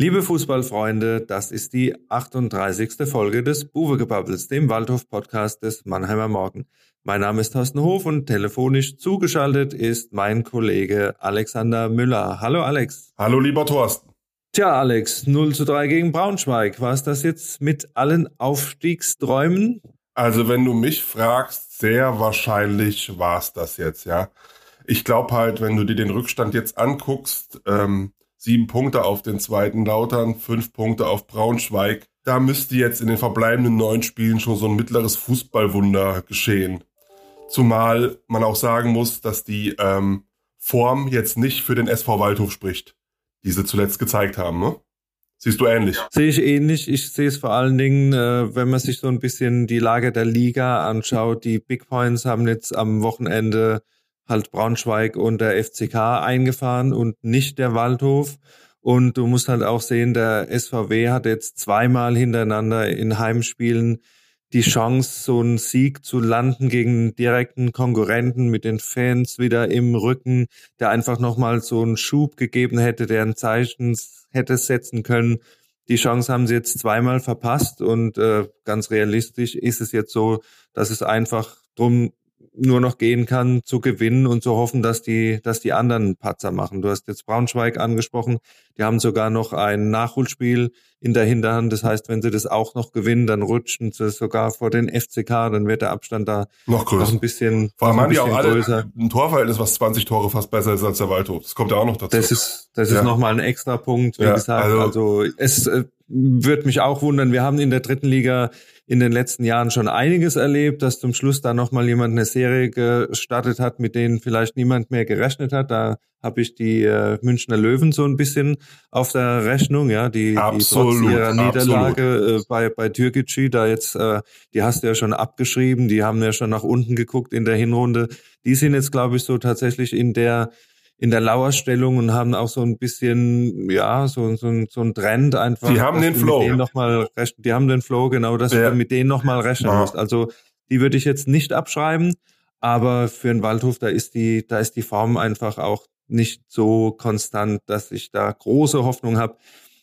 Liebe Fußballfreunde, das ist die 38. Folge des Buwegebubbles, dem Waldhof-Podcast des Mannheimer Morgen. Mein Name ist Thorsten Hof und telefonisch zugeschaltet ist mein Kollege Alexander Müller. Hallo Alex. Hallo lieber Thorsten. Tja, Alex, 0 zu 3 gegen Braunschweig. War es das jetzt mit allen Aufstiegsträumen? Also wenn du mich fragst, sehr wahrscheinlich war es das jetzt, ja. Ich glaube halt, wenn du dir den Rückstand jetzt anguckst, ähm, sieben Punkte auf den zweiten Lautern, fünf Punkte auf Braunschweig. Da müsste jetzt in den verbleibenden neun Spielen schon so ein mittleres Fußballwunder geschehen. Zumal man auch sagen muss, dass die ähm, Form jetzt nicht für den SV Waldhof spricht, die sie zuletzt gezeigt haben. Ne? Siehst du ähnlich? Sehe ich ähnlich. Ich sehe es vor allen Dingen, äh, wenn man sich so ein bisschen die Lage der Liga anschaut. Die Big Points haben jetzt am Wochenende halt Braunschweig und der FCK eingefahren und nicht der Waldhof. Und du musst halt auch sehen, der SVW hat jetzt zweimal hintereinander in Heimspielen die Chance, so einen Sieg zu landen gegen direkten Konkurrenten mit den Fans wieder im Rücken, der einfach nochmal so einen Schub gegeben hätte, der ein Zeichen hätte setzen können. Die Chance haben sie jetzt zweimal verpasst und äh, ganz realistisch ist es jetzt so, dass es einfach drum nur noch gehen kann, zu gewinnen und zu hoffen, dass die, dass die anderen Patzer machen. Du hast jetzt Braunschweig angesprochen. Die haben sogar noch ein Nachholspiel in der Hinterhand. Das heißt, wenn sie das auch noch gewinnen, dann rutschen sie sogar vor den FCK. Dann wird der Abstand da noch, größer. noch ein bisschen, Vor allem haben die auch alle größer. ein Torverhältnis, was 20 Tore fast besser ist als der Waldhof. Das kommt ja auch noch dazu. Das ist, das ja. ist nochmal ein extra Punkt, wie ja, gesagt. Also, also es äh, würde mich auch wundern. Wir haben in der dritten Liga in den letzten Jahren schon einiges erlebt, dass zum Schluss da nochmal jemand eine Serie gestartet hat, mit denen vielleicht niemand mehr gerechnet hat. Da habe ich die äh, Münchner Löwen so ein bisschen auf der Rechnung, ja, die, absolut, die trotz ihrer Niederlage äh, bei, bei Türkgücü, da jetzt, äh, die hast du ja schon abgeschrieben, die haben ja schon nach unten geguckt in der Hinrunde. Die sind jetzt, glaube ich, so tatsächlich in der in der Lauerstellung und haben auch so ein bisschen, ja, so, so, so ein Trend einfach. Die haben den Flow. Denen noch mal, die haben den Flow, genau, dass ja. du mit denen nochmal rechnen ja. musst. Also die würde ich jetzt nicht abschreiben, aber für einen Waldhof, da ist die, da ist die Form einfach auch nicht so konstant, dass ich da große Hoffnung habe,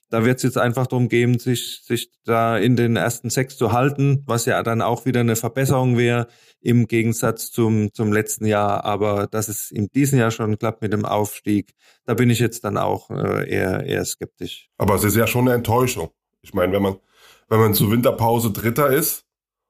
da wird es jetzt einfach darum gehen, sich, sich da in den ersten sechs zu halten, was ja dann auch wieder eine Verbesserung wäre im Gegensatz zum, zum letzten Jahr. Aber dass es in diesem Jahr schon klappt mit dem Aufstieg, da bin ich jetzt dann auch äh, eher, eher skeptisch. Aber es ist ja schon eine Enttäuschung. Ich meine, wenn man, wenn man zur Winterpause Dritter ist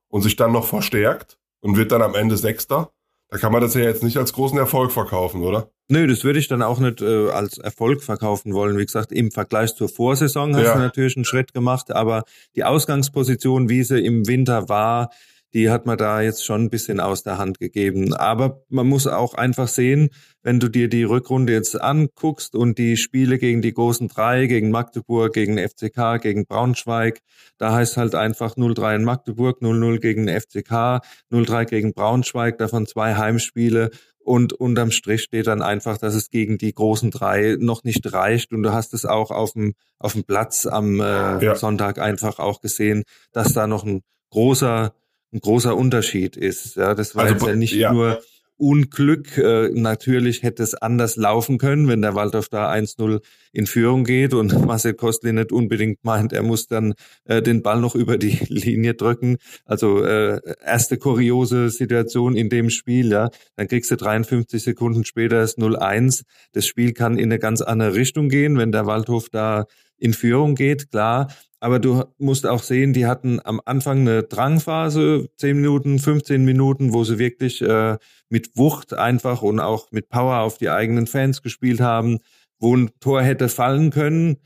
und sich dann noch verstärkt und wird dann am Ende Sechster, da kann man das ja jetzt nicht als großen Erfolg verkaufen, oder? Nö, das würde ich dann auch nicht äh, als Erfolg verkaufen wollen. Wie gesagt, im Vergleich zur Vorsaison hast ja. du natürlich einen Schritt gemacht, aber die Ausgangsposition, wie sie im Winter war, die hat man da jetzt schon ein bisschen aus der Hand gegeben. Aber man muss auch einfach sehen, wenn du dir die Rückrunde jetzt anguckst und die Spiele gegen die großen drei, gegen Magdeburg, gegen FCK, gegen Braunschweig, da heißt halt einfach 0-3 in Magdeburg, 0-0 gegen FCK, 0-3 gegen Braunschweig, davon zwei Heimspiele. Und unterm Strich steht dann einfach, dass es gegen die großen drei noch nicht reicht. Und du hast es auch auf dem, auf dem Platz am äh, ja. Sonntag einfach auch gesehen, dass da noch ein großer ein großer Unterschied ist. Ja, das war also, jetzt ja nicht ja. nur Unglück. Äh, natürlich hätte es anders laufen können, wenn der Waldorf da 1-0 in Führung geht und Marcel Kostli nicht unbedingt meint, er muss dann äh, den Ball noch über die Linie drücken. Also äh, erste kuriose Situation in dem Spiel, ja. Dann kriegst du 53 Sekunden später das 0-1. Das Spiel kann in eine ganz andere Richtung gehen, wenn der Waldhof da in Führung geht, klar. Aber du musst auch sehen, die hatten am Anfang eine Drangphase, 10 Minuten, 15 Minuten, wo sie wirklich äh, mit Wucht einfach und auch mit Power auf die eigenen Fans gespielt haben, wo ein Tor hätte fallen können.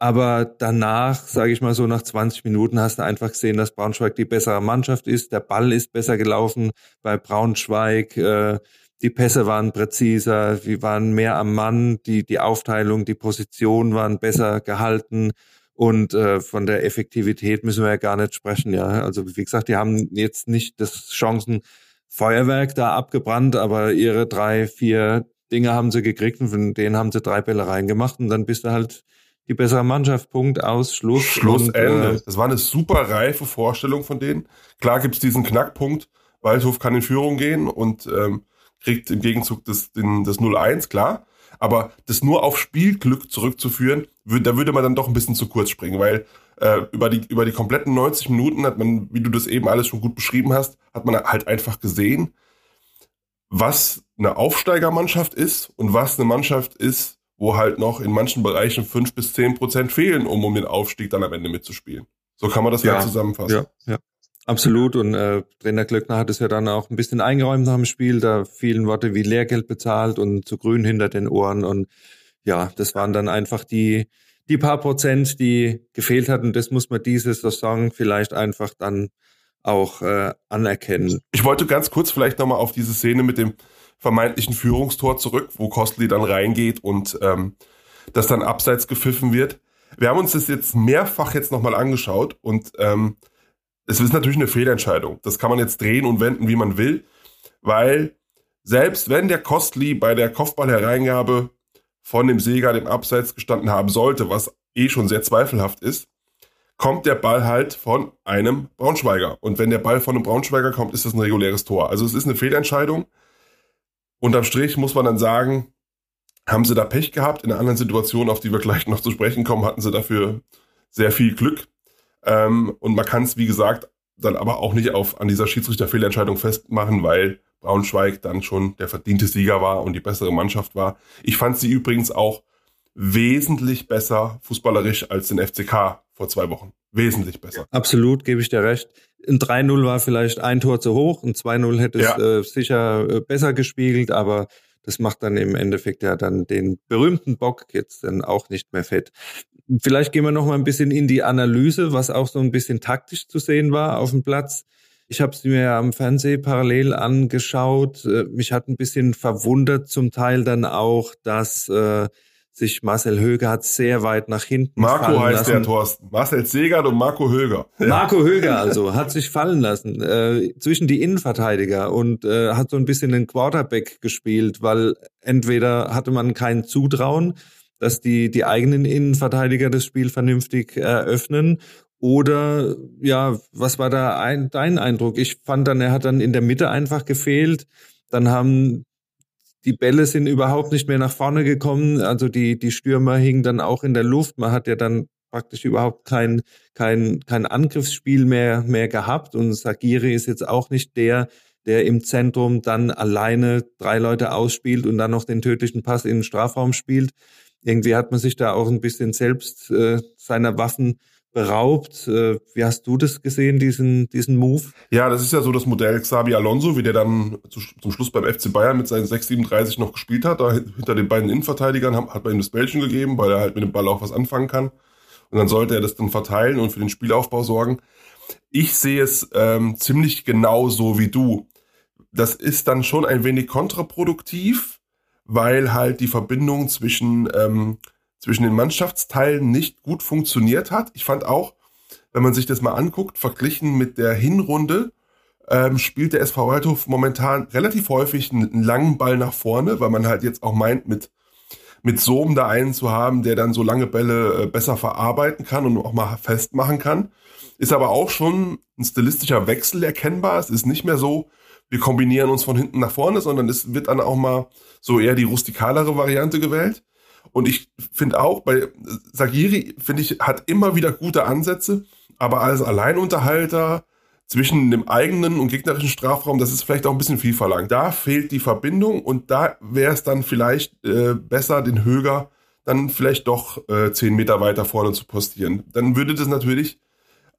Aber danach, sage ich mal so, nach 20 Minuten hast du einfach gesehen, dass Braunschweig die bessere Mannschaft ist. Der Ball ist besser gelaufen bei Braunschweig. Äh, die Pässe waren präziser, wir waren mehr am Mann, die, die Aufteilung, die Position waren besser gehalten. Und äh, von der Effektivität müssen wir ja gar nicht sprechen, ja. Also wie gesagt, die haben jetzt nicht das Chancenfeuerwerk da abgebrannt, aber ihre drei, vier Dinge haben sie gekriegt und von denen haben sie drei Bälle reingemacht und dann bist du halt die bessere Mannschaft. Punkt aus, Schluss. Schlussende. Und, äh, das war eine super reife Vorstellung von denen. Klar gibt's diesen Knackpunkt, Waldhof kann in Führung gehen und ähm, kriegt im Gegenzug das, das 0-1, klar. Aber das nur auf Spielglück zurückzuführen, da würde man dann doch ein bisschen zu kurz springen, weil äh, über, die, über die kompletten 90 Minuten hat man, wie du das eben alles schon gut beschrieben hast, hat man halt einfach gesehen, was eine Aufsteigermannschaft ist und was eine Mannschaft ist, wo halt noch in manchen Bereichen fünf bis zehn Prozent fehlen, um um den Aufstieg dann am Ende mitzuspielen. So kann man das ja, ja zusammenfassen. Ja, ja. Absolut. Und äh, Trainer Glöckner hat es ja dann auch ein bisschen eingeräumt nach dem Spiel. Da fielen Worte wie Lehrgeld bezahlt und zu grün hinter den Ohren. Und ja, das waren dann einfach die, die paar Prozent, die gefehlt hatten. Das muss man diese Saison vielleicht einfach dann auch äh, anerkennen. Ich wollte ganz kurz vielleicht nochmal auf diese Szene mit dem vermeintlichen Führungstor zurück, wo Costly dann reingeht und ähm, das dann abseits gepfiffen wird. Wir haben uns das jetzt mehrfach jetzt nochmal angeschaut und ähm, es ist natürlich eine Fehlentscheidung. Das kann man jetzt drehen und wenden, wie man will, weil selbst wenn der Costly bei der Kopfballhereingabe von dem Seger dem Abseits gestanden haben sollte, was eh schon sehr zweifelhaft ist, kommt der Ball halt von einem Braunschweiger. Und wenn der Ball von einem Braunschweiger kommt, ist das ein reguläres Tor. Also es ist eine Fehlentscheidung. Unterm Strich muss man dann sagen, haben sie da Pech gehabt. In einer anderen Situation, auf die wir gleich noch zu sprechen kommen, hatten sie dafür sehr viel Glück. Ähm, und man kann es, wie gesagt, dann aber auch nicht auf, an dieser Schiedsrichterfehlentscheidung festmachen, weil Braunschweig dann schon der verdiente Sieger war und die bessere Mannschaft war. Ich fand sie übrigens auch wesentlich besser fußballerisch als den FCK vor zwei Wochen. Wesentlich besser. Absolut, gebe ich dir recht. Ein 3-0 war vielleicht ein Tor zu hoch, ein 2-0 hätte es ja. äh, sicher äh, besser gespiegelt, aber das macht dann im Endeffekt ja dann den berühmten Bock jetzt dann auch nicht mehr fett. Vielleicht gehen wir noch mal ein bisschen in die Analyse, was auch so ein bisschen taktisch zu sehen war auf dem Platz. Ich habe es mir am Fernseh parallel angeschaut. Äh, mich hat ein bisschen verwundert zum Teil dann auch, dass äh, sich Marcel Höger hat sehr weit nach hinten Marco fallen heißt lassen. der Thorsten. Marcel Segert und Marco Höger. Ja. Marco Höger also hat sich fallen lassen äh, zwischen die Innenverteidiger und äh, hat so ein bisschen den Quarterback gespielt, weil entweder hatte man kein Zutrauen, dass die die eigenen Innenverteidiger das Spiel vernünftig eröffnen oder ja, was war da ein, dein Eindruck? Ich fand dann, er hat dann in der Mitte einfach gefehlt. Dann haben die Bälle sind überhaupt nicht mehr nach vorne gekommen. Also die, die Stürmer hingen dann auch in der Luft. Man hat ja dann praktisch überhaupt kein, kein, kein Angriffsspiel mehr, mehr gehabt. Und Sagiri ist jetzt auch nicht der, der im Zentrum dann alleine drei Leute ausspielt und dann noch den tödlichen Pass in den Strafraum spielt. Irgendwie hat man sich da auch ein bisschen selbst äh, seiner Waffen beraubt. Äh, wie hast du das gesehen, diesen, diesen Move? Ja, das ist ja so das Modell Xabi Alonso, wie der dann zu, zum Schluss beim FC Bayern mit seinen 6,37 noch gespielt hat. Da hinter den beiden Innenverteidigern hat man ihm das Bällchen gegeben, weil er halt mit dem Ball auch was anfangen kann. Und dann sollte er das dann verteilen und für den Spielaufbau sorgen. Ich sehe es ähm, ziemlich genau so wie du. Das ist dann schon ein wenig kontraproduktiv, weil halt die Verbindung zwischen ähm, zwischen den Mannschaftsteilen nicht gut funktioniert hat. Ich fand auch, wenn man sich das mal anguckt, verglichen mit der Hinrunde, ähm, spielt der SV Waldhof momentan relativ häufig einen, langen Ball nach vorne, weil man halt jetzt auch meint, mit, mit Sohm da einen zu haben, der dann so lange Bälle äh, besser verarbeiten kann und auch mal festmachen kann. Ist aber auch schon ein stilistischer Wechsel erkennbar. Es ist nicht mehr so, wir kombinieren uns von hinten nach vorne, sondern es wird dann auch mal so eher die rustikalere Variante gewählt. Und ich finde auch, bei Sagiri, finde ich, hat immer wieder gute Ansätze, aber als Alleinunterhalter zwischen dem eigenen und gegnerischen Strafraum, das ist vielleicht auch ein bisschen viel verlangt. Da fehlt die Verbindung und da wäre es dann vielleicht äh, besser, den Höger dann vielleicht doch äh, zehn Meter weiter vorne zu postieren. Dann würde das natürlich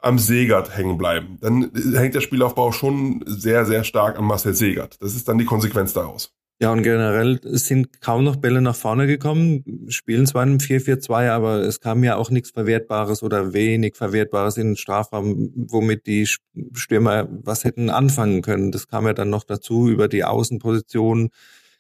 am Segert hängen bleiben. Dann hängt der Spielaufbau schon sehr, sehr stark an Marcel Segert. Das ist dann die Konsequenz daraus. Ja, und generell sind kaum noch Bälle nach vorne gekommen, spielen zwar im 4-4-2, aber es kam ja auch nichts Verwertbares oder wenig Verwertbares in den Strafraum, womit die Stürmer was hätten anfangen können. Das kam ja dann noch dazu über die Außenposition.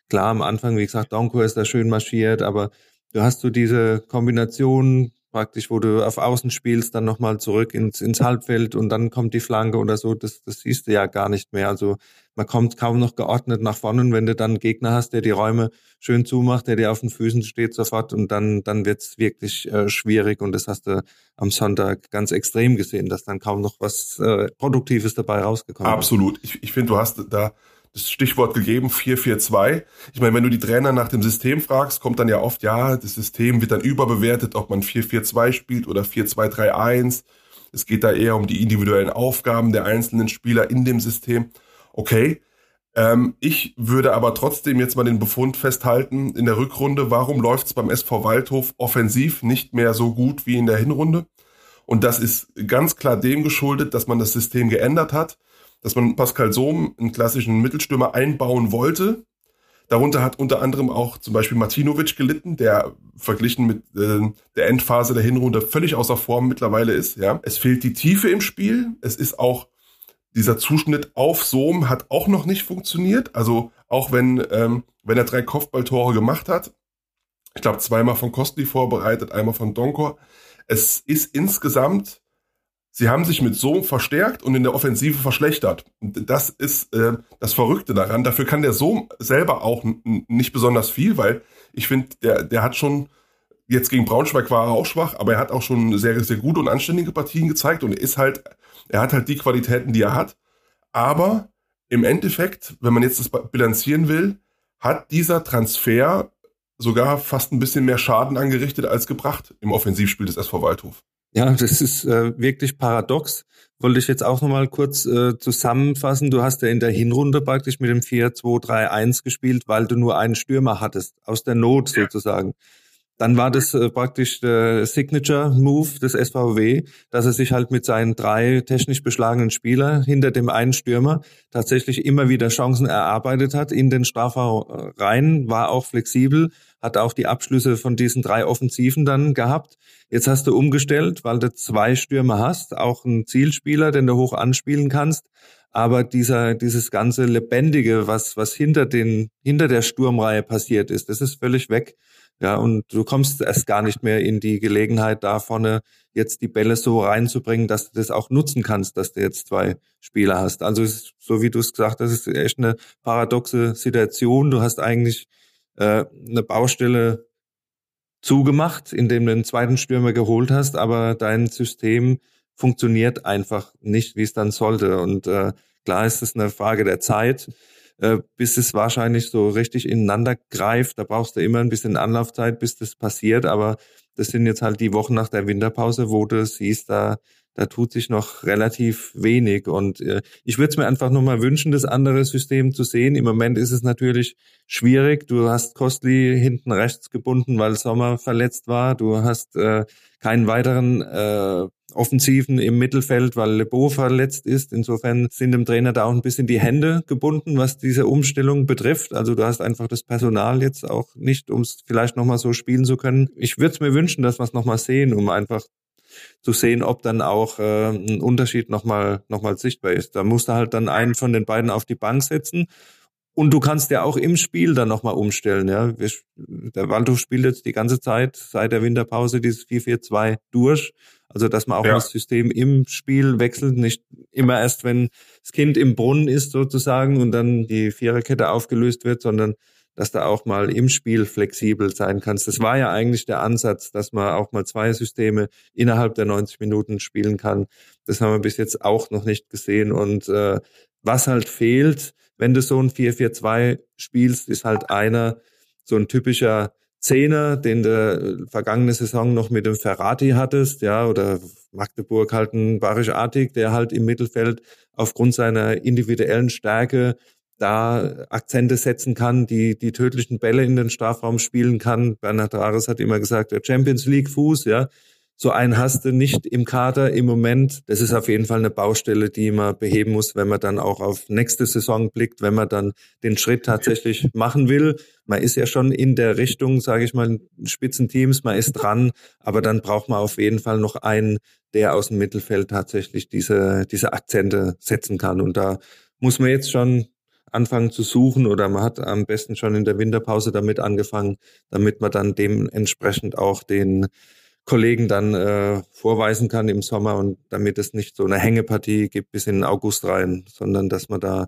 Klar, am Anfang, wie gesagt, Donko ist da schön marschiert, aber du hast so diese Kombination praktisch, wo du auf Außen spielst, dann nochmal zurück ins, ins Halbfeld und dann kommt die Flanke oder so, das, das siehst du ja gar nicht mehr. Also man kommt kaum noch geordnet nach vorne und wenn du dann einen Gegner hast, der die Räume schön zumacht, der dir auf den Füßen steht sofort und dann, dann wird's wirklich äh, schwierig und das hast du am Sonntag ganz extrem gesehen, dass dann kaum noch was äh, Produktives dabei rausgekommen Absolut. ist. Absolut. Ich, ich finde, du hast da das Stichwort gegeben, 4-4-2. Ich meine, wenn du die Trainer nach dem System fragst, kommt dann ja oft, ja, das System wird dann überbewertet, ob man 4-4-2 spielt oder 4-2-3-1. Es geht da eher um die individuellen Aufgaben der einzelnen Spieler in dem System. Okay. Ähm, ich würde aber trotzdem jetzt mal den Befund festhalten in der Rückrunde, warum läuft es beim SV Waldhof offensiv nicht mehr so gut wie in der Hinrunde? Und das ist ganz klar dem geschuldet, dass man das System geändert hat, dass man Pascal Sohm, einen klassischen Mittelstürmer, einbauen wollte. Darunter hat unter anderem auch zum Beispiel Martinovic gelitten, der verglichen mit äh, der Endphase der Hinrunde völlig außer Form mittlerweile ist. Ja, es fehlt die Tiefe im Spiel. Es ist auch dieser Zuschnitt auf Sohm hat auch noch nicht funktioniert. Also auch wenn ähm, wenn er drei Kopfballtore gemacht hat, ich glaube zweimal von Kostli vorbereitet, einmal von Donkor, es ist insgesamt, sie haben sich mit Sohm verstärkt und in der Offensive verschlechtert. Und das ist äh, das Verrückte daran. Dafür kann der Sohm selber auch nicht besonders viel, weil ich finde, der, der hat schon, jetzt gegen Braunschweig war er auch schwach, aber er hat auch schon sehr, sehr gute und anständige Partien gezeigt und er ist halt, er hat halt die Qualitäten, die er hat. Aber im Endeffekt, wenn man jetzt das bilanzieren will, hat dieser Transfer sogar fast ein bisschen mehr Schaden angerichtet als gebracht im Offensivspiel des SV Waldhof. Ja, das ist äh, wirklich paradox. Wollte ich jetzt auch nochmal kurz äh, zusammenfassen. Du hast ja in der Hinrunde praktisch mit dem 4-2-3-1 gespielt, weil du nur einen Stürmer hattest, aus der Not ja. sozusagen. Dann war das äh, praktisch der Signature-Move des SVW, dass er sich halt mit seinen drei technisch beschlagenen Spielern hinter dem einen Stürmer tatsächlich immer wieder Chancen erarbeitet hat in den Strafraum rein, war auch flexibel, hat auch die Abschlüsse von diesen drei Offensiven dann gehabt. Jetzt hast du umgestellt, weil du zwei Stürmer hast, auch einen Zielspieler, den du hoch anspielen kannst. Aber dieser, dieses ganze Lebendige, was, was hinter den, hinter der Sturmreihe passiert ist, das ist völlig weg. Ja, und du kommst erst gar nicht mehr in die Gelegenheit, da vorne jetzt die Bälle so reinzubringen, dass du das auch nutzen kannst, dass du jetzt zwei Spieler hast. Also so wie du es gesagt hast, ist echt eine paradoxe Situation. Du hast eigentlich äh, eine Baustelle zugemacht, indem du einen zweiten Stürmer geholt hast, aber dein System funktioniert einfach nicht, wie es dann sollte. Und äh, klar ist es eine Frage der Zeit äh, bis es wahrscheinlich so richtig ineinander greift. Da brauchst du immer ein bisschen Anlaufzeit, bis das passiert. Aber das sind jetzt halt die Wochen nach der Winterpause, wo du siehst, da, da tut sich noch relativ wenig. Und äh, ich würde es mir einfach nochmal wünschen, das andere System zu sehen. Im Moment ist es natürlich schwierig. Du hast Costly hinten rechts gebunden, weil Sommer verletzt war. Du hast äh, keinen weiteren äh, Offensiven im Mittelfeld, weil Lebo verletzt ist. Insofern sind dem Trainer da auch ein bisschen die Hände gebunden, was diese Umstellung betrifft. Also du hast einfach das Personal jetzt auch nicht, um es vielleicht nochmal so spielen zu können. Ich würde es mir wünschen, dass wir es nochmal sehen, um einfach zu sehen, ob dann auch äh, ein Unterschied nochmal noch mal sichtbar ist. Da musst du halt dann einen von den beiden auf die Bank setzen und du kannst ja auch im Spiel dann nochmal umstellen. Ja. Der Waldhof spielt jetzt die ganze Zeit seit der Winterpause dieses 4-4-2 durch. Also dass man auch ja. das System im Spiel wechselt, nicht immer erst, wenn das Kind im Brunnen ist sozusagen und dann die Viererkette aufgelöst wird, sondern dass da auch mal im Spiel flexibel sein kannst. Das war ja eigentlich der Ansatz, dass man auch mal zwei Systeme innerhalb der 90 Minuten spielen kann. Das haben wir bis jetzt auch noch nicht gesehen. Und äh, was halt fehlt, wenn du so ein 4-4-2 spielst, ist halt einer, so ein typischer Zehner, den du äh, vergangene Saison noch mit dem Ferrati hattest, ja, oder Magdeburg halt ein Barisch Artig, der halt im Mittelfeld aufgrund seiner individuellen Stärke da Akzente setzen kann, die die tödlichen Bälle in den Strafraum spielen kann. Bernhard Ares hat immer gesagt, der Champions League Fuß, ja, so einen hast du nicht im Kader im Moment. Das ist auf jeden Fall eine Baustelle, die man beheben muss, wenn man dann auch auf nächste Saison blickt, wenn man dann den Schritt tatsächlich machen will. Man ist ja schon in der Richtung, sage ich mal, Spitzenteams, man ist dran, aber dann braucht man auf jeden Fall noch einen, der aus dem Mittelfeld tatsächlich diese, diese Akzente setzen kann. Und da muss man jetzt schon anfangen zu suchen oder man hat am besten schon in der Winterpause damit angefangen, damit man dann dementsprechend auch den Kollegen dann äh, vorweisen kann im Sommer und damit es nicht so eine Hängepartie gibt bis in den August rein, sondern dass man da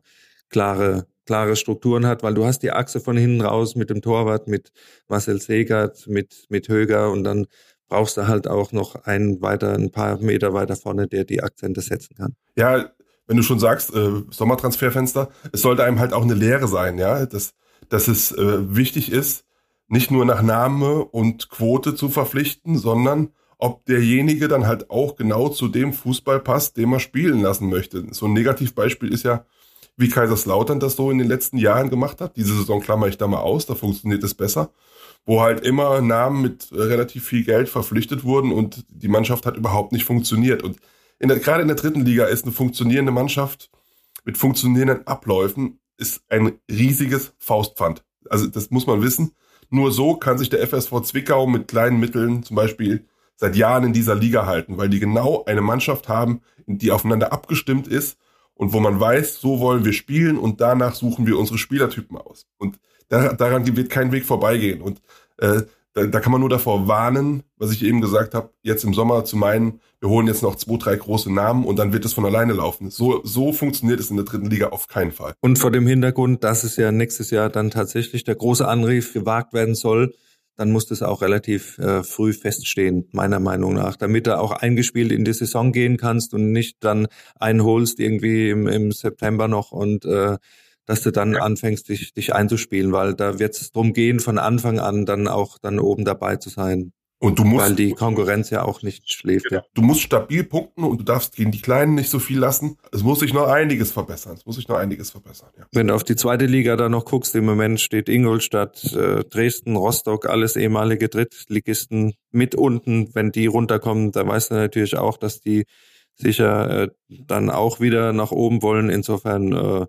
klare klare Strukturen hat, weil du hast die Achse von hinten raus mit dem Torwart, mit Marcel Segert, mit mit Höger und dann brauchst du halt auch noch einen weiter, ein paar Meter weiter vorne, der die Akzente setzen kann. Ja, wenn du schon sagst, äh, Sommertransferfenster, es sollte einem halt auch eine Lehre sein, ja, dass, dass es äh, wichtig ist, nicht nur nach Name und Quote zu verpflichten, sondern ob derjenige dann halt auch genau zu dem Fußball passt, den man spielen lassen möchte. So ein Negativbeispiel ist ja, wie Kaiserslautern das so in den letzten Jahren gemacht hat. Diese Saison klammer ich da mal aus, da funktioniert es besser. Wo halt immer Namen mit relativ viel Geld verpflichtet wurden und die Mannschaft hat überhaupt nicht funktioniert. Und in der, gerade in der dritten Liga ist eine funktionierende Mannschaft mit funktionierenden Abläufen ist ein riesiges Faustpfand. Also das muss man wissen. Nur so kann sich der FSV Zwickau mit kleinen Mitteln zum Beispiel seit Jahren in dieser Liga halten, weil die genau eine Mannschaft haben, die aufeinander abgestimmt ist und wo man weiß, so wollen wir spielen und danach suchen wir unsere Spielertypen aus. Und daran wird kein Weg vorbeigehen. Und äh, da, da kann man nur davor warnen, was ich eben gesagt habe, jetzt im Sommer zu meinen, wir holen jetzt noch zwei, drei große Namen und dann wird es von alleine laufen. So, so funktioniert es in der dritten Liga auf keinen Fall. Und vor dem Hintergrund, dass es ja nächstes Jahr dann tatsächlich der große Anrief gewagt werden soll, dann muss das auch relativ äh, früh feststehen, meiner Meinung nach, damit du auch eingespielt in die Saison gehen kannst und nicht dann einholst irgendwie im, im September noch und äh, dass du dann ja. anfängst, dich, dich einzuspielen, weil da wird es darum gehen, von Anfang an dann auch dann oben dabei zu sein. Und du musst, weil die Konkurrenz ja auch nicht schläft. Ja. Du musst stabil punkten und du darfst gegen die Kleinen nicht so viel lassen. Es muss sich noch einiges verbessern. Es muss sich noch einiges verbessern. Ja. Wenn du auf die zweite Liga da noch guckst, im Moment steht Ingolstadt, äh, Dresden, Rostock, alles ehemalige Drittligisten mit unten. Wenn die runterkommen, da weißt du natürlich auch, dass die sicher äh, dann auch wieder nach oben wollen. Insofern äh,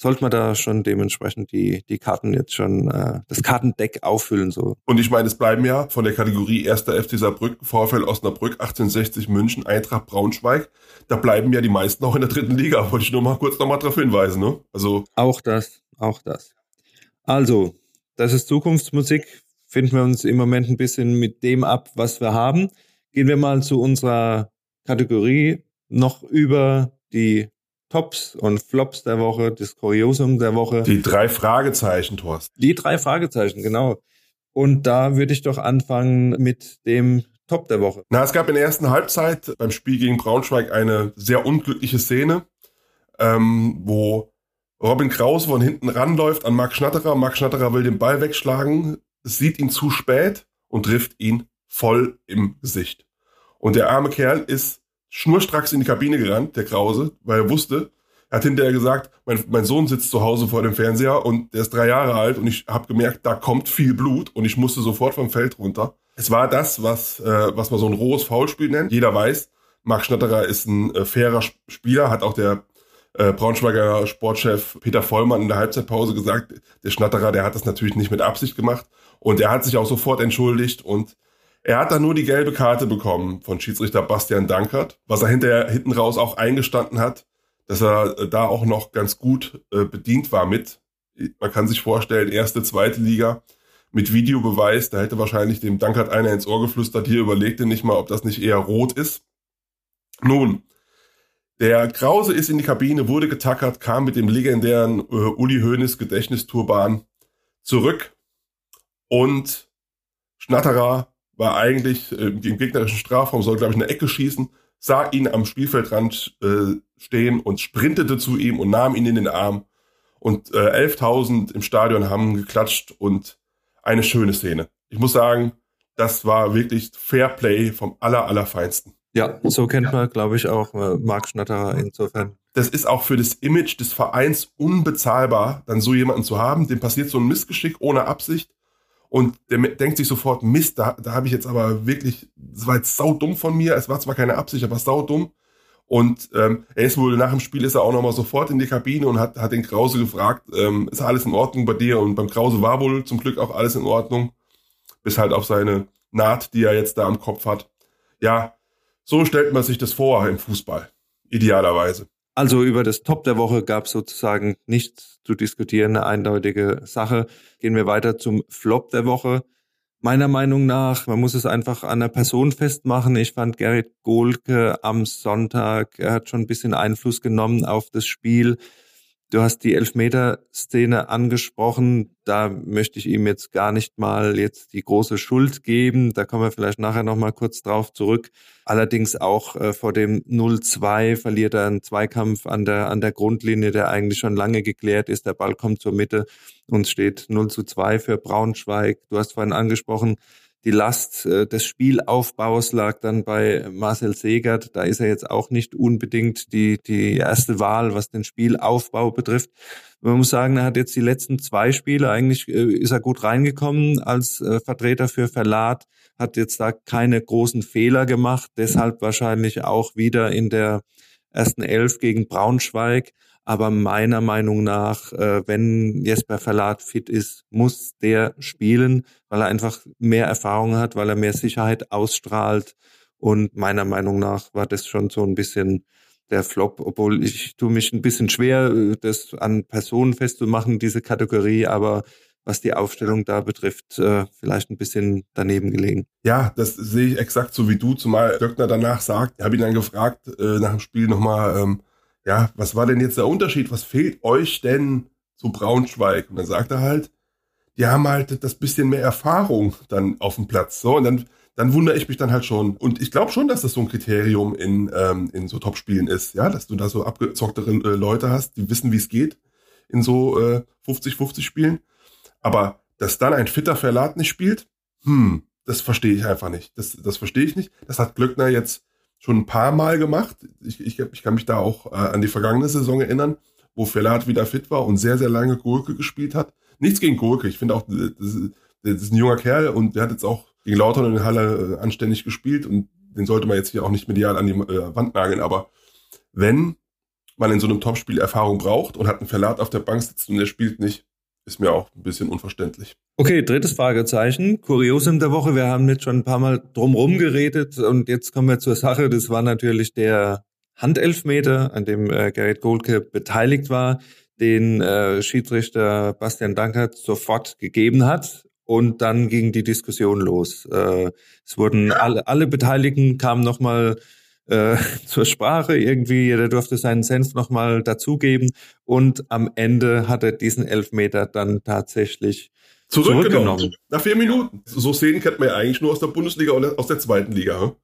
sollte man da schon dementsprechend die, die Karten jetzt schon, äh, das Kartendeck auffüllen. so. Und ich meine, es bleiben ja von der Kategorie 1. FC Saarbrücken, VfL Osnabrück, 1860 München, Eintracht Braunschweig, da bleiben ja die meisten auch in der dritten Liga. Wollte ich nur mal kurz nochmal darauf hinweisen. Ne? Also Auch das, auch das. Also, das ist Zukunftsmusik. Finden wir uns im Moment ein bisschen mit dem ab, was wir haben. Gehen wir mal zu unserer Kategorie noch über die Tops und Flops der Woche, das Kuriosum der Woche. Die drei Fragezeichen, Thorsten. Die drei Fragezeichen, genau. Und da würde ich doch anfangen mit dem Top der Woche. Na, es gab in der ersten Halbzeit beim Spiel gegen Braunschweig eine sehr unglückliche Szene, ähm, wo Robin Kraus von hinten ranläuft an Marc Schnatterer. Marc Schnatterer will den Ball wegschlagen, sieht ihn zu spät und trifft ihn voll im Gesicht. Und der arme Kerl ist schnurstracks in die Kabine gerannt, der Krause, weil er wusste, er hat hinterher gesagt, mein, mein Sohn sitzt zu Hause vor dem Fernseher und der ist drei Jahre alt und ich habe gemerkt, da kommt viel Blut und ich musste sofort vom Feld runter. Es war das, was, äh, was man so ein rohes Foulspiel nennt. Jeder weiß, Marc Schnatterer ist ein äh, fairer Spieler, hat auch der äh, Braunschweiger Sportchef Peter Vollmann in der Halbzeitpause gesagt, der Schnatterer, der hat das natürlich nicht mit Absicht gemacht und er hat sich auch sofort entschuldigt und er hat dann nur die gelbe Karte bekommen von Schiedsrichter Bastian Dankert, was er hinterher hinten raus auch eingestanden hat, dass er äh, da auch noch ganz gut äh, bedient war mit. Man kann sich vorstellen, erste, zweite Liga mit Videobeweis, da hätte wahrscheinlich dem Dankert einer ins Ohr geflüstert, hier überlegte nicht mal, ob das nicht eher rot ist. Nun, der Krause ist in die Kabine, wurde getackert, kam mit dem legendären äh, Uli Hoeneß Gedächtnisturban zurück und Schnatterer war eigentlich äh, im gegnerischen Strafraum, soll, glaube ich, eine Ecke schießen, sah ihn am Spielfeldrand äh, stehen und sprintete zu ihm und nahm ihn in den Arm. Und äh, 11.000 im Stadion haben geklatscht und eine schöne Szene. Ich muss sagen, das war wirklich Fairplay vom aller, allerfeinsten. Ja, so kennt man, glaube ich, auch äh, Marc Schnatterer insofern. Das ist auch für das Image des Vereins unbezahlbar, dann so jemanden zu haben. Dem passiert so ein Missgeschick ohne Absicht und der denkt sich sofort, Mist, da, da habe ich jetzt aber wirklich, das war jetzt saudumm von mir, es war zwar keine Absicht, aber saudumm. Und ähm, er ist wohl nach dem Spiel ist er auch nochmal sofort in die Kabine und hat, hat den Krause gefragt, ähm, ist alles in Ordnung bei dir? Und beim Krause war wohl zum Glück auch alles in Ordnung, bis halt auf seine Naht, die er jetzt da am Kopf hat. Ja, so stellt man sich das vor im Fußball, idealerweise. Also über das Top der Woche gab es sozusagen nichts zu diskutieren, eine eindeutige Sache. Gehen wir weiter zum Flop der Woche. Meiner Meinung nach, man muss es einfach an der Person festmachen. Ich fand Gerrit Gohlke am Sonntag, er hat schon ein bisschen Einfluss genommen auf das Spiel. Du hast die Elfmeter-Szene angesprochen. Da möchte ich ihm jetzt gar nicht mal jetzt die große Schuld geben. Da kommen wir vielleicht nachher noch mal kurz drauf zurück. Allerdings auch äh, vor dem 0-2 verliert er einen Zweikampf an der, an der Grundlinie, der eigentlich schon lange geklärt ist. Der Ball kommt zur Mitte und steht 0 zu 2 für Braunschweig. Du hast vorhin angesprochen, die Last äh, des Spielaufbaus lag dann bei Marcel Segert. Da ist er jetzt auch nicht unbedingt die, die erste Wahl, was den Spielaufbau betrifft. Man muss sagen, er hat jetzt die letzten zwei Spiele, eigentlich äh, ist er gut reingekommen als äh, Vertreter für Verlat, hat jetzt da keine großen Fehler gemacht, deshalb wahrscheinlich auch wieder in der ersten Elf gegen Braunschweig. Aber meiner Meinung nach, äh, wenn Jesper Verlat fit ist, muss der spielen, weil er einfach mehr Erfahrung hat, weil er mehr Sicherheit ausstrahlt. Und meiner Meinung nach war das schon so ein bisschen der Flop, obwohl ich tue mich ein bisschen schwer, äh, das an Personen festzumachen, diese Kategorie, aber was die Aufstellung da betrifft, äh, vielleicht ein bisschen daneben gelegen. Ja, das sehe ich exakt so wie du, zumal Döckner danach sagt, ich habe ihn dann gefragt, äh, nach dem Spiel nochmal, ähm, ja, was war denn jetzt der Unterschied? Was fehlt euch denn zu Braunschweig? Und dann sagt er halt, die haben halt das bisschen mehr Erfahrung dann auf dem Platz. So, und dann, dann wundere ich mich dann halt schon. Und ich glaube schon, dass das so ein Kriterium in, ähm, in so Topspielen ist, ja, dass du da so abgezocktere äh, Leute hast, die wissen, wie es geht in so äh, 50-50 Spielen. Aber dass dann ein fitter Verlat nicht spielt, hm, das verstehe ich einfach nicht. Das, das verstehe ich nicht. Das hat Glöckner jetzt schon ein paar Mal gemacht. Ich, ich, ich kann mich da auch äh, an die vergangene Saison erinnern, wo Verlat wieder fit war und sehr, sehr lange Gurke gespielt hat. Nichts gegen Gurke. Ich finde auch, das, das ist ein junger Kerl und der hat jetzt auch gegen Lautern in Halle äh, anständig gespielt und den sollte man jetzt hier auch nicht medial an die äh, Wand nageln. Aber wenn man in so einem Topspiel Erfahrung braucht und hat einen Verlat auf der Bank sitzen und der spielt nicht, ist mir auch ein bisschen unverständlich. Okay, drittes Fragezeichen. Kuriosum der Woche. Wir haben jetzt schon ein paar Mal drumherum geredet und jetzt kommen wir zur Sache. Das war natürlich der Handelfmeter, an dem äh, Gerrit Goldke beteiligt war, den äh, Schiedsrichter Bastian Dankert sofort gegeben hat. Und dann ging die Diskussion los. Äh, es wurden alle, alle Beteiligten kamen nochmal äh, zur Sprache irgendwie. Jeder durfte seinen Senf nochmal dazugeben. Und am Ende hat er diesen Elfmeter dann tatsächlich zurückgenommen. zurückgenommen. Nach vier Minuten. So Szenen kennt man ja eigentlich nur aus der Bundesliga oder aus der zweiten Liga.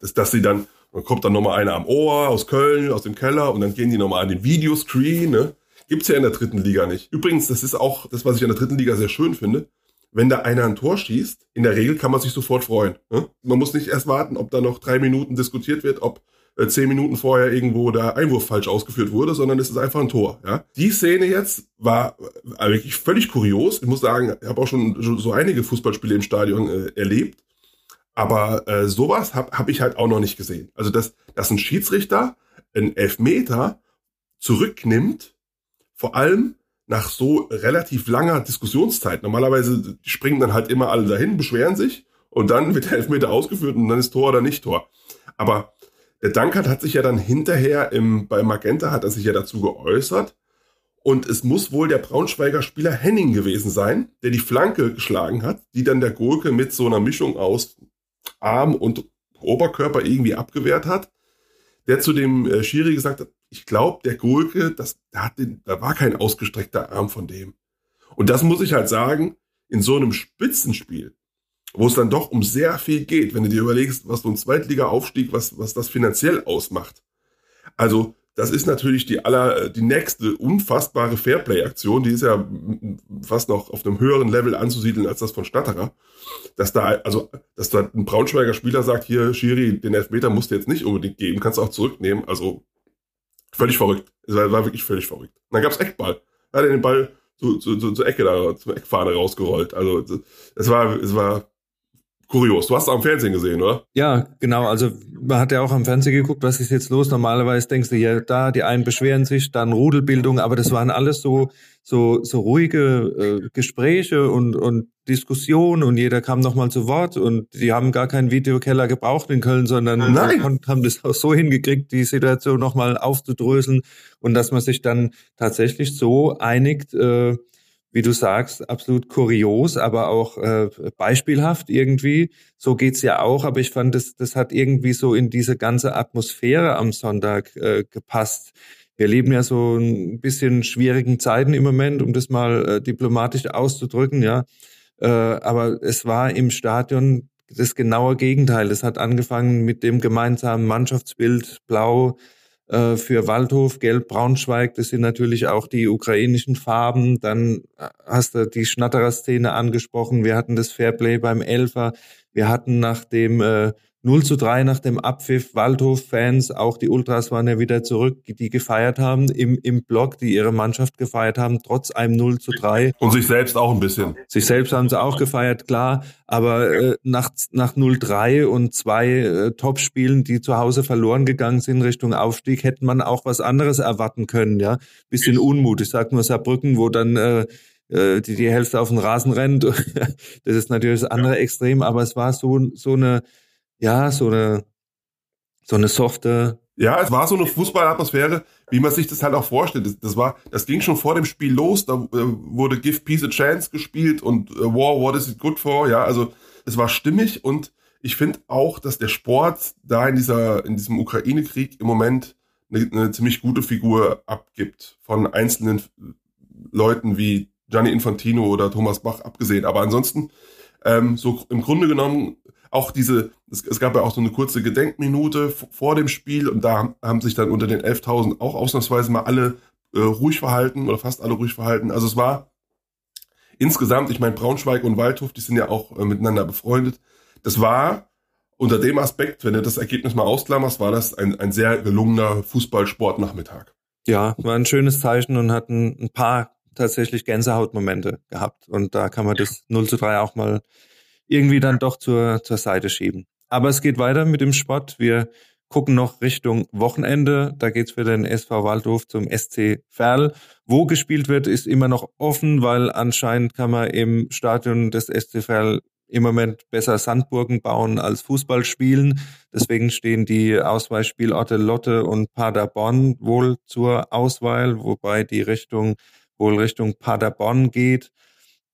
Dass, dass sie dann, dann kommt dann nochmal einer am Ohr aus Köln, aus dem Keller und dann gehen die nochmal an den Videoscreen. Ne? Gibt's ja in der dritten Liga nicht. Übrigens, das ist auch das, was ich in der dritten Liga sehr schön finde wenn da einer ein Tor schießt, in der Regel kann man sich sofort freuen. Ne? Man muss nicht erst warten, ob da noch drei Minuten diskutiert wird, ob äh, zehn Minuten vorher irgendwo der Einwurf falsch ausgeführt wurde, sondern es ist einfach ein Tor. Ja? Die Szene jetzt war äh, wirklich völlig kurios. Ich muss sagen, ich habe auch schon so einige Fußballspiele im Stadion äh, erlebt. Aber äh, sowas habe hab ich halt auch noch nicht gesehen. Also, dass, dass ein Schiedsrichter einen Elfmeter zurücknimmt, vor allem nach so relativ langer Diskussionszeit. Normalerweise springen dann halt immer alle dahin, beschweren sich und dann wird der Elfmeter ausgeführt und dann ist Tor oder nicht Tor. Aber der Dankert hat sich ja dann hinterher im, bei Magenta hat er sich ja dazu geäußert. Und es muss wohl der Braunschweiger Spieler Henning gewesen sein, der die Flanke geschlagen hat, die dann der Gurke mit so einer Mischung aus Arm und Oberkörper irgendwie abgewehrt hat. Der zu dem äh, Schiri gesagt hat, ich glaube, der Gurke, das, da, hat den, da war kein ausgestreckter Arm von dem. Und das muss ich halt sagen, in so einem Spitzenspiel, wo es dann doch um sehr viel geht, wenn du dir überlegst, was so ein Zweitliga-Aufstieg, was, was das finanziell ausmacht. Also, das ist natürlich die aller, die nächste unfassbare Fairplay-Aktion, die ist ja fast noch auf einem höheren Level anzusiedeln als das von Statterer. Dass da, also, dass da ein Braunschweiger Spieler sagt, hier, Schiri, den Elfmeter musst du jetzt nicht unbedingt geben, kannst du auch zurücknehmen. Also, völlig verrückt. Es war, war wirklich völlig verrückt. Und dann gab's Eckball. Da hat er den Ball zur, zur, zur, zur Ecke da, zur Eckfahne rausgerollt. Also, es war, es war kurios. Du hast es am Fernsehen gesehen, oder? Ja, genau. Also man hat ja auch am Fernsehen geguckt, was ist jetzt los. Normalerweise denkst du ja da, die einen beschweren sich, dann Rudelbildung, aber das waren alles so so so ruhige äh, Gespräche und und Diskussionen und jeder kam nochmal zu Wort und die haben gar keinen Videokeller gebraucht in Köln, sondern haben das auch so hingekriegt, die Situation nochmal aufzudröseln und dass man sich dann tatsächlich so einigt. Äh, wie du sagst, absolut kurios, aber auch äh, beispielhaft irgendwie. So geht's ja auch, aber ich fand, das, das hat irgendwie so in diese ganze Atmosphäre am Sonntag äh, gepasst. wir leben ja so ein bisschen schwierigen Zeiten im Moment, um das mal äh, diplomatisch auszudrücken, ja. Äh, aber es war im Stadion das genaue Gegenteil. Es hat angefangen mit dem gemeinsamen Mannschaftsbild Blau für Waldhof, Gelb, Braunschweig. Das sind natürlich auch die ukrainischen Farben. Dann äh, hast du die Schnatterer-Szene angesprochen. Wir hatten das Fairplay beim Elfer. Wir hatten nach dem äh, 0 zu 3 nach dem Abpfiff Waldhof-Fans, auch die Ultras waren ja wieder zurück, die gefeiert haben im, im Block, die ihre Mannschaft gefeiert haben, trotz einem 0 zu 3. Und sich selbst auch ein bisschen. Sich selbst haben sie auch gefeiert, klar, aber äh, nach, nach 0-3 und zwei äh, Topspielen, die zu Hause verloren gegangen sind Richtung Aufstieg, hätte man auch was anderes erwarten können, ja. Bisschen Unmut. Ich sag nur Saarbrücken, wo dann äh, äh die, die Hälfte auf den Rasen rennt. das ist natürlich das andere Extrem, aber es war so, so eine ja, so eine, so eine softe. Ja, es war so eine Fußballatmosphäre, wie man sich das halt auch vorstellt. Das, das war, das ging schon vor dem Spiel los. Da äh, wurde Give Peace a Chance gespielt und äh, War, what is it good for? Ja, also es war stimmig und ich finde auch, dass der Sport da in dieser, in diesem Ukraine-Krieg im Moment eine, eine ziemlich gute Figur abgibt von einzelnen Leuten wie Gianni Infantino oder Thomas Bach abgesehen. Aber ansonsten, ähm, so im Grunde genommen auch diese, es, es, gab ja auch so eine kurze Gedenkminute vor dem Spiel und da haben sich dann unter den 11.000 auch ausnahmsweise mal alle äh, ruhig verhalten oder fast alle ruhig verhalten. Also es war insgesamt, ich meine, Braunschweig und Waldhof, die sind ja auch äh, miteinander befreundet. Das war unter dem Aspekt, wenn du das Ergebnis mal ausklammerst, war das ein, ein sehr gelungener Fußballsportnachmittag. Ja, war ein schönes Zeichen und hat ein, ein paar tatsächlich Gänsehautmomente gehabt. Und da kann man das 0 zu 3 auch mal irgendwie dann doch zur, zur Seite schieben. Aber es geht weiter mit dem Sport. Wir gucken noch Richtung Wochenende. Da geht's für den SV Waldhof zum SC Verl. Wo gespielt wird, ist immer noch offen, weil anscheinend kann man im Stadion des SC Verl im Moment besser Sandburgen bauen als Fußball spielen. Deswegen stehen die Auswahlspielorte Lotte und Paderborn wohl zur Auswahl, wobei die Richtung wohl Richtung Paderborn geht.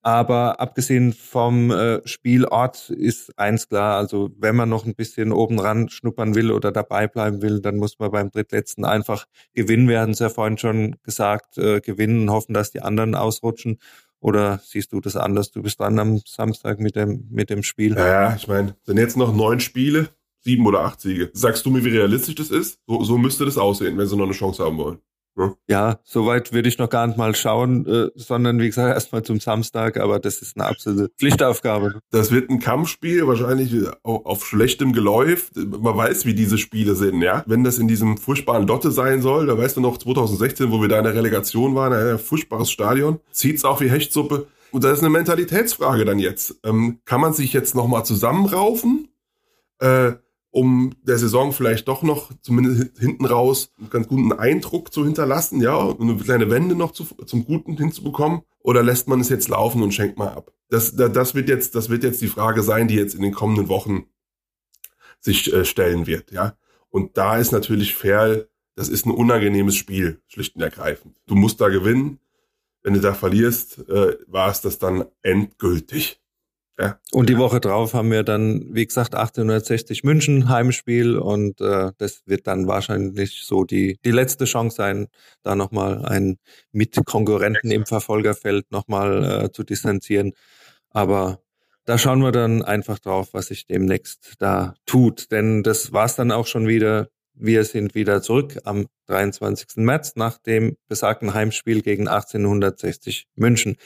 Aber abgesehen vom äh, Spielort ist eins klar, also wenn man noch ein bisschen oben ran schnuppern will oder dabei bleiben will, dann muss man beim drittletzten einfach gewinnen. Wir hatten es ja vorhin schon gesagt, äh, gewinnen und hoffen, dass die anderen ausrutschen. Oder siehst du das anders? Du bist dran am Samstag mit dem, mit dem Spiel. Ja, ich meine, sind jetzt noch neun Spiele, sieben oder acht Siege. Sagst du mir, wie realistisch das ist? So, so müsste das aussehen, wenn sie noch eine Chance haben wollen. Ja, ja soweit würde ich noch gar nicht mal schauen, äh, sondern wie gesagt, erstmal zum Samstag, aber das ist eine absolute Pflichtaufgabe. Das wird ein Kampfspiel, wahrscheinlich auf schlechtem Geläuf. Man weiß, wie diese Spiele sind, ja. Wenn das in diesem furchtbaren Lotte sein soll, da weißt du noch 2016, wo wir da in der Relegation waren, ein furchtbares Stadion, zieht's auch wie Hechtsuppe. Und das ist eine Mentalitätsfrage dann jetzt. Ähm, kann man sich jetzt nochmal zusammenraufen? Äh, um der Saison vielleicht doch noch, zumindest hinten raus, einen ganz guten Eindruck zu hinterlassen, ja, und eine kleine Wende noch zu, zum Guten hinzubekommen? Oder lässt man es jetzt laufen und schenkt mal ab? Das, das wird jetzt, das wird jetzt die Frage sein, die jetzt in den kommenden Wochen sich äh, stellen wird, ja. Und da ist natürlich fair, das ist ein unangenehmes Spiel, schlicht und ergreifend. Du musst da gewinnen. Wenn du da verlierst, äh, war es das dann endgültig. Ja. Und die Woche drauf haben wir dann, wie gesagt, 1860 München Heimspiel und äh, das wird dann wahrscheinlich so die, die letzte Chance sein, da nochmal einen Mitkonkurrenten im Verfolgerfeld nochmal äh, zu distanzieren. Aber da schauen wir dann einfach drauf, was sich demnächst da tut. Denn das war's dann auch schon wieder. Wir sind wieder zurück am 23. März nach dem besagten Heimspiel gegen 1860 München.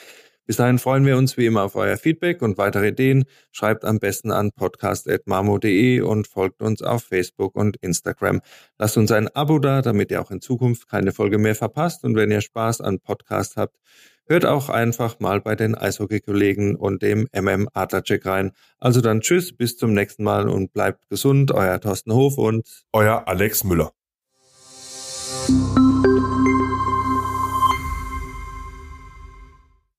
Bis dahin freuen wir uns wie immer auf euer Feedback und weitere Ideen. Schreibt am besten an podcast.marmo.de und folgt uns auf Facebook und Instagram. Lasst uns ein Abo da, damit ihr auch in Zukunft keine Folge mehr verpasst. Und wenn ihr Spaß an Podcast habt, hört auch einfach mal bei den Eishockey-Kollegen und dem MM Adlercheck rein. Also dann tschüss, bis zum nächsten Mal und bleibt gesund. Euer Thorsten Hof und euer Alex Müller.